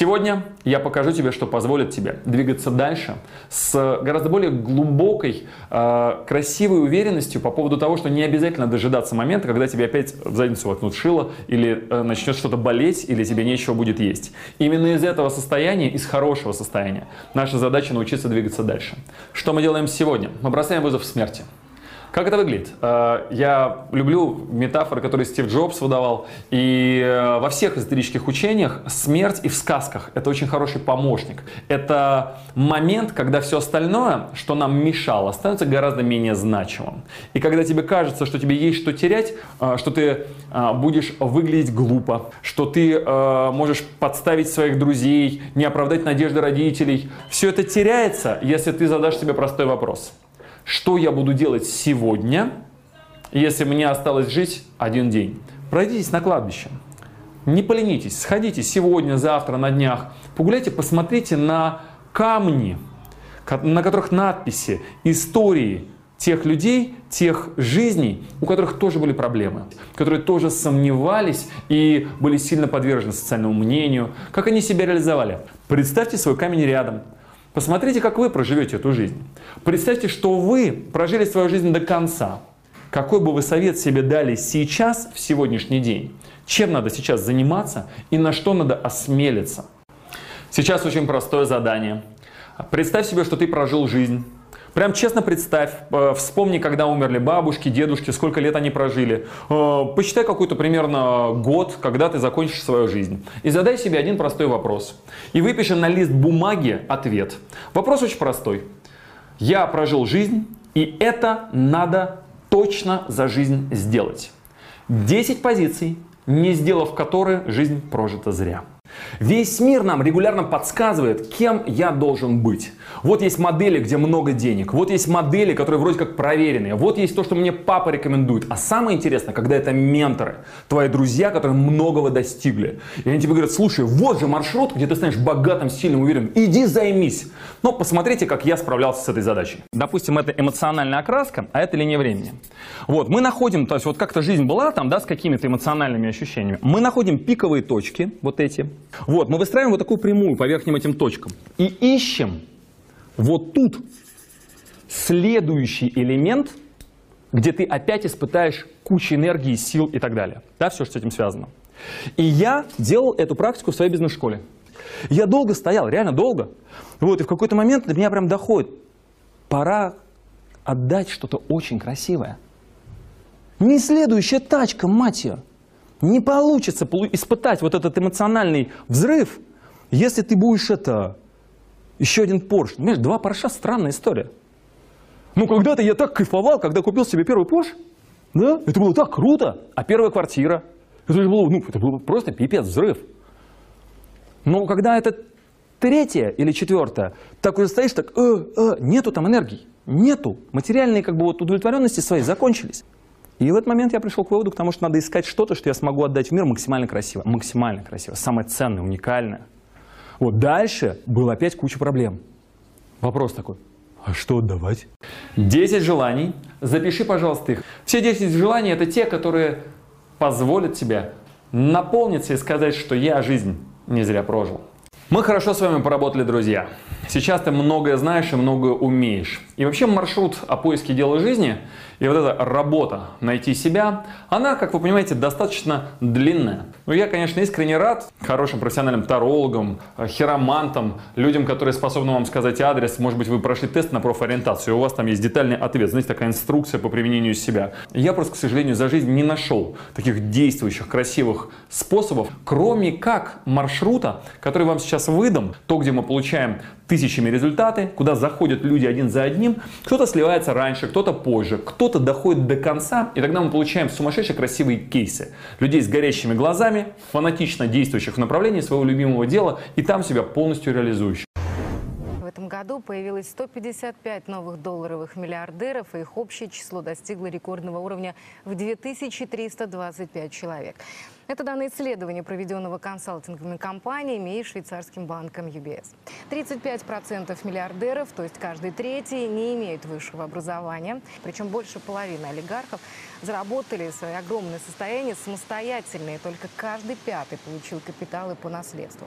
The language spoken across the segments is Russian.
Сегодня я покажу тебе, что позволит тебе двигаться дальше с гораздо более глубокой, э, красивой уверенностью по поводу того, что не обязательно дожидаться момента, когда тебе опять в задницу воткнут шило, или э, начнет что-то болеть, или тебе нечего будет есть. Именно из этого состояния, из хорошего состояния, наша задача научиться двигаться дальше. Что мы делаем сегодня? Мы бросаем вызов смерти. Как это выглядит? Э, я люблю метафоры, которые Стив Джобс выдавал. И э, во всех эзотерических учениях смерть и в сказках – это очень хороший помощник. Это момент, когда все остальное, что нам мешало, становится гораздо менее значимым. И когда тебе кажется, что тебе есть что терять, э, что ты будешь выглядеть глупо, что ты можешь подставить своих друзей, не оправдать надежды родителей, все это теряется, если ты задашь себе простой вопрос – что я буду делать сегодня, если мне осталось жить один день. Пройдитесь на кладбище. Не поленитесь, сходите сегодня, завтра, на днях, погуляйте, посмотрите на камни, на которых надписи, истории тех людей, тех жизней, у которых тоже были проблемы, которые тоже сомневались и были сильно подвержены социальному мнению, как они себя реализовали. Представьте свой камень рядом, Посмотрите, как вы проживете эту жизнь. Представьте, что вы прожили свою жизнь до конца. Какой бы вы совет себе дали сейчас, в сегодняшний день? Чем надо сейчас заниматься и на что надо осмелиться? Сейчас очень простое задание. Представь себе, что ты прожил жизнь Прям честно представь, э, вспомни, когда умерли бабушки, дедушки, сколько лет они прожили. Э, посчитай какой-то примерно год, когда ты закончишь свою жизнь. И задай себе один простой вопрос. И выпиши на лист бумаги ответ. Вопрос очень простой. Я прожил жизнь, и это надо точно за жизнь сделать. 10 позиций, не сделав которые жизнь прожита зря. Весь мир нам регулярно подсказывает, кем я должен быть. Вот есть модели, где много денег. Вот есть модели, которые вроде как проверенные. Вот есть то, что мне папа рекомендует. А самое интересное, когда это менторы, твои друзья, которые многого достигли. И они тебе говорят, слушай, вот же маршрут, где ты станешь богатым, сильным, уверенным. Иди займись. Но посмотрите, как я справлялся с этой задачей. Допустим, это эмоциональная окраска, а это линия времени. Вот, мы находим, то есть вот как-то жизнь была там, да, с какими-то эмоциональными ощущениями. Мы находим пиковые точки, вот эти. Вот, мы выстраиваем вот такую прямую по верхним этим точкам. И ищем вот тут следующий элемент, где ты опять испытаешь кучу энергии, сил и так далее. Да, все, что с этим связано. И я делал эту практику в своей бизнес-школе. Я долго стоял, реально долго. Вот, и в какой-то момент до меня прям доходит. Пора отдать что-то очень красивое. Не следующая тачка, мать ее. Не получится испытать вот этот эмоциональный взрыв, если ты будешь это... Еще один Porsche. Понимаешь, два Porsche странная история. Ну, когда-то я так кайфовал, когда купил себе первый Porsche. Да? Это было так круто. А первая квартира? Это же было, ну, это было просто пипец, взрыв. Но когда это третье или четвертое, так уже стоишь, так, э, э, нету там энергии, нету. Материальные как бы вот удовлетворенности свои закончились. И в этот момент я пришел к выводу, к тому, что надо искать что-то, что я смогу отдать в мир максимально красиво. Максимально красиво, самое ценное, уникальное. Вот дальше было опять куча проблем. Вопрос такой, а что отдавать? 10 желаний. Запиши, пожалуйста, их. Все 10 желаний – это те, которые позволят тебе наполниться и сказать, что я жизнь не зря прожил. Мы хорошо с вами поработали, друзья. Сейчас ты многое знаешь и многое умеешь. И вообще маршрут о поиске дела жизни и вот эта работа найти себя, она, как вы понимаете, достаточно длинная. Но я, конечно, искренне рад хорошим профессиональным тарологам, хиромантам, людям, которые способны вам сказать адрес. Может быть, вы прошли тест на профориентацию, у вас там есть детальный ответ, знаете, такая инструкция по применению себя. Я просто, к сожалению, за жизнь не нашел таких действующих, красивых способов, кроме как маршрута, который вам сейчас выдам, то, где мы получаем тысячами результаты, куда заходят люди один за одним, кто-то сливается раньше, кто-то позже, кто-то доходит до конца, и тогда мы получаем сумасшедшие красивые кейсы. Людей с горящими глазами, фанатично действующих в направлении своего любимого дела, и там себя полностью реализующих году появилось 155 новых долларовых миллиардеров, и их общее число достигло рекордного уровня в 2325 человек. Это данные исследования, проведенного консалтинговыми компаниями и швейцарским банком UBS. 35% миллиардеров, то есть каждый третий, не имеют высшего образования. Причем больше половины олигархов заработали свои огромные состояния самостоятельно, и только каждый пятый получил капиталы по наследству.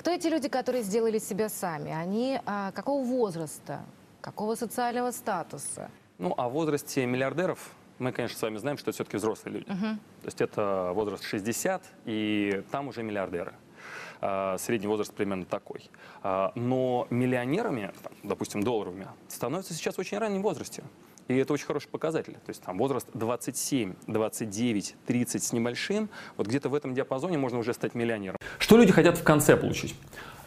Кто эти люди, которые сделали себя сами? Они а, какого возраста? Какого социального статуса? Ну, о возрасте миллиардеров мы, конечно, с вами знаем, что это все-таки взрослые люди. Uh-huh. То есть это возраст 60, и там уже миллиардеры. А, средний возраст примерно такой. А, но миллионерами, допустим, долларовыми, становятся сейчас в очень раннем возрасте. И это очень хороший показатель. То есть там возраст 27, 29, 30 с небольшим, вот где-то в этом диапазоне можно уже стать миллионером. Что люди хотят в конце получить?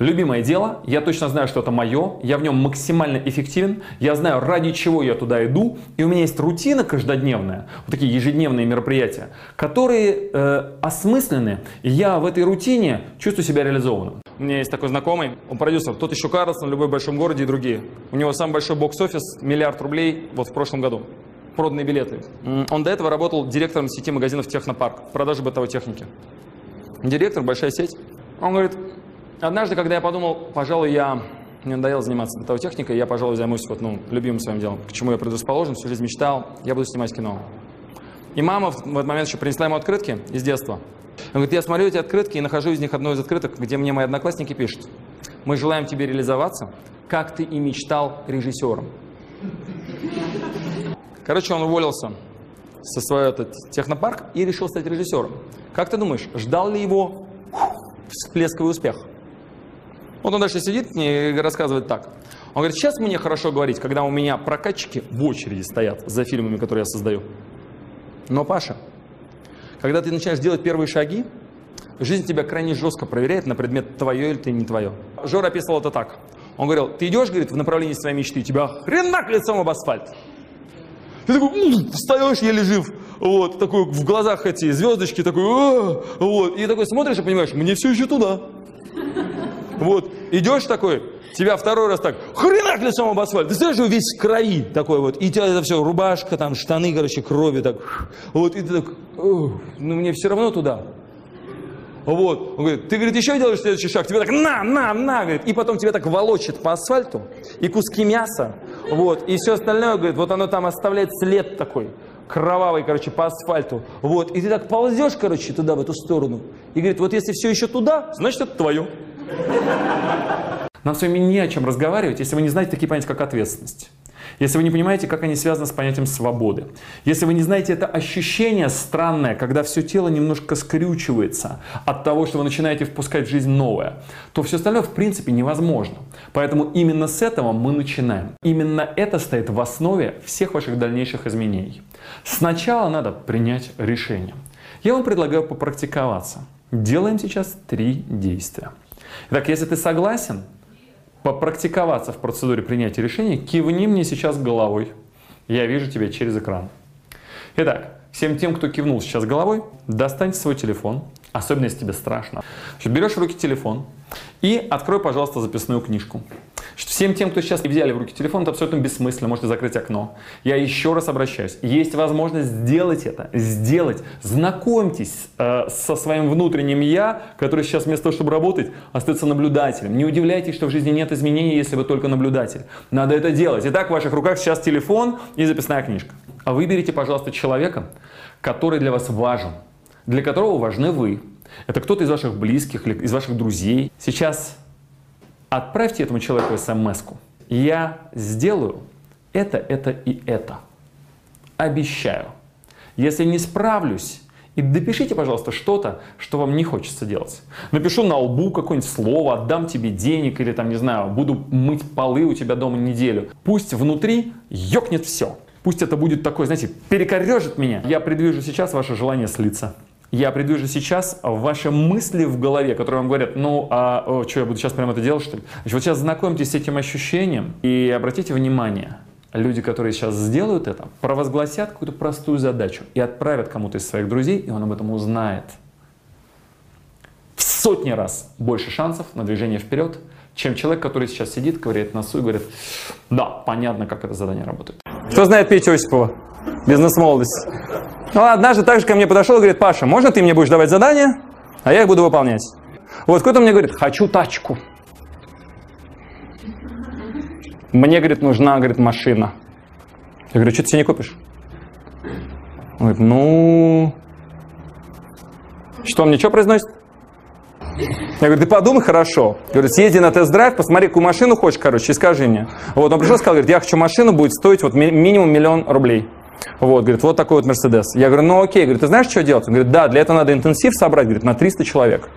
Любимое дело, я точно знаю, что это мое, я в нем максимально эффективен, я знаю, ради чего я туда иду, и у меня есть рутина каждодневная, вот такие ежедневные мероприятия, которые э, осмысленны, и я в этой рутине чувствую себя реализованным. У меня есть такой знакомый, он продюсер, тот еще Карлсон, любой большом городе и другие. У него самый большой бокс-офис, миллиард рублей вот в прошлом году. Проданные билеты. Он до этого работал директором сети магазинов Технопарк, продажи бытовой техники. Директор, большая сеть. Он говорит, Однажды, когда я подумал, пожалуй, я мне надоело заниматься бытовой техникой, я, пожалуй, займусь вот, ну, любимым своим делом, к чему я предрасположен, всю жизнь мечтал, я буду снимать кино. И мама в этот момент еще принесла ему открытки из детства. Он говорит, я смотрю эти открытки и нахожу из них одну из открыток, где мне мои одноклассники пишут, мы желаем тебе реализоваться, как ты и мечтал режиссером. Короче, он уволился со своего этот, технопарк и решил стать режиссером. Как ты думаешь, ждал ли его всплесковый успех? Вот он дальше сидит и рассказывает так. Он говорит, сейчас мне хорошо говорить, когда у меня прокатчики в очереди стоят за фильмами, которые я создаю. Но, Паша, когда ты начинаешь делать первые шаги, жизнь тебя крайне жестко проверяет на предмет твое или ты не твое. Жора описывал это так. Он говорил, ты идешь, говорит, в направлении своей мечты, тебя хренак лицом об асфальт. Ты такой, встаешь, еле жив, вот, такой в глазах эти звездочки, такой, вот, и такой смотришь и понимаешь, мне все еще туда. Вот, идешь такой, тебя второй раз так, хренак лицом об асфальт, ты знаешь, весь в крови такой вот, и тебя это все, рубашка, там, штаны, короче, крови так, вот, и ты так, ну мне все равно туда. Вот, он говорит, ты, говорит, еще делаешь следующий шаг, тебе так, на, на, на, говорит, и потом тебя так волочит по асфальту, и куски мяса, вот, и все остальное, говорит, вот оно там оставляет след такой, кровавый, короче, по асфальту, вот, и ты так ползешь, короче, туда, в эту сторону, и говорит, вот если все еще туда, значит, это твое. Нам с вами не о чем разговаривать, если вы не знаете такие понятия, как ответственность. Если вы не понимаете, как они связаны с понятием свободы. Если вы не знаете это ощущение странное, когда все тело немножко скрючивается от того, что вы начинаете впускать в жизнь новое, то все остальное в принципе невозможно. Поэтому именно с этого мы начинаем. Именно это стоит в основе всех ваших дальнейших изменений. Сначала надо принять решение. Я вам предлагаю попрактиковаться. Делаем сейчас три действия. Итак, если ты согласен попрактиковаться в процедуре принятия решений, кивни мне сейчас головой. Я вижу тебя через экран. Итак, всем тем, кто кивнул сейчас головой, достаньте свой телефон, особенно если тебе страшно. Берешь в руки телефон и открой, пожалуйста, записную книжку. Всем тем, кто сейчас взяли в руки телефон, это абсолютно бессмысленно, можете закрыть окно. Я еще раз обращаюсь. Есть возможность сделать это, сделать. Знакомьтесь э, со своим внутренним «я», который сейчас вместо того, чтобы работать, остается наблюдателем. Не удивляйтесь, что в жизни нет изменений, если вы только наблюдатель. Надо это делать. Итак, в ваших руках сейчас телефон и записная книжка. А выберите, пожалуйста, человека, который для вас важен, для которого важны вы. Это кто-то из ваших близких или из ваших друзей. Сейчас Отправьте этому человеку смс -ку. Я сделаю это, это и это. Обещаю. Если не справлюсь, и допишите, пожалуйста, что-то, что вам не хочется делать. Напишу на лбу какое-нибудь слово, отдам тебе денег или там, не знаю, буду мыть полы у тебя дома неделю. Пусть внутри ёкнет все. Пусть это будет такое, знаете, перекорежит меня. Я предвижу сейчас ваше желание слиться я предвижу сейчас ваши мысли в голове, которые вам говорят, ну, а о, что, я буду сейчас прямо это делать, что ли? Значит, вот сейчас знакомьтесь с этим ощущением и обратите внимание, люди, которые сейчас сделают это, провозгласят какую-то простую задачу и отправят кому-то из своих друзей, и он об этом узнает. В сотни раз больше шансов на движение вперед, чем человек, который сейчас сидит, ковыряет носу и говорит, да, понятно, как это задание работает. Кто знает Петю Осипова? Бизнес-молодость. Ну, однажды также ко мне подошел и говорит, Паша, можно ты мне будешь давать задания, а я их буду выполнять? Вот кто-то мне говорит, хочу тачку. Мне, говорит, нужна, говорит, машина. Я говорю, что ты себе не купишь? Он говорит, ну... Что он мне что произносит? Я говорю, ты подумай хорошо. Говорю, съезди на тест-драйв, посмотри, какую машину хочешь, короче, и скажи мне. Вот, он пришел и сказал, говорит, я хочу машину, будет стоить вот ми- минимум миллион рублей. Вот, говорит, вот такой вот Мерседес. Я говорю, ну окей, говорит, ты знаешь, что делать? Он говорит, да, для этого надо интенсив собрать, говорит, на 300 человек.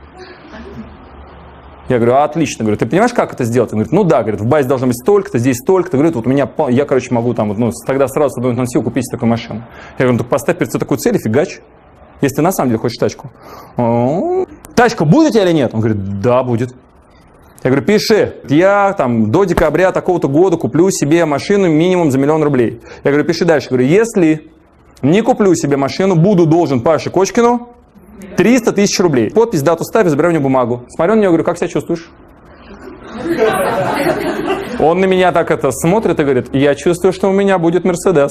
Я говорю, а, отлично. Говорю, ты понимаешь, как это сделать? Он говорит, ну да, говорит, в базе должно быть столько-то, здесь столько-то. Говорит, вот у меня, я, короче, могу там, ну, тогда сразу с одной интенсиву купить такую машину. Я говорю, ну так поставь перед собой такую цель и фигач. Если ты на самом деле хочешь тачку. «О, Тачка будет или нет? Он говорит, да, будет. Я говорю, пиши, я там до декабря такого-то года куплю себе машину минимум за миллион рублей. Я говорю, пиши дальше. Я говорю, если не куплю себе машину, буду должен Паше Кочкину 300 тысяч рублей. Подпись, дату ставь, забирай него бумагу. Смотрю на него, говорю, как себя чувствуешь? Он на меня так это смотрит и говорит, я чувствую, что у меня будет Мерседес.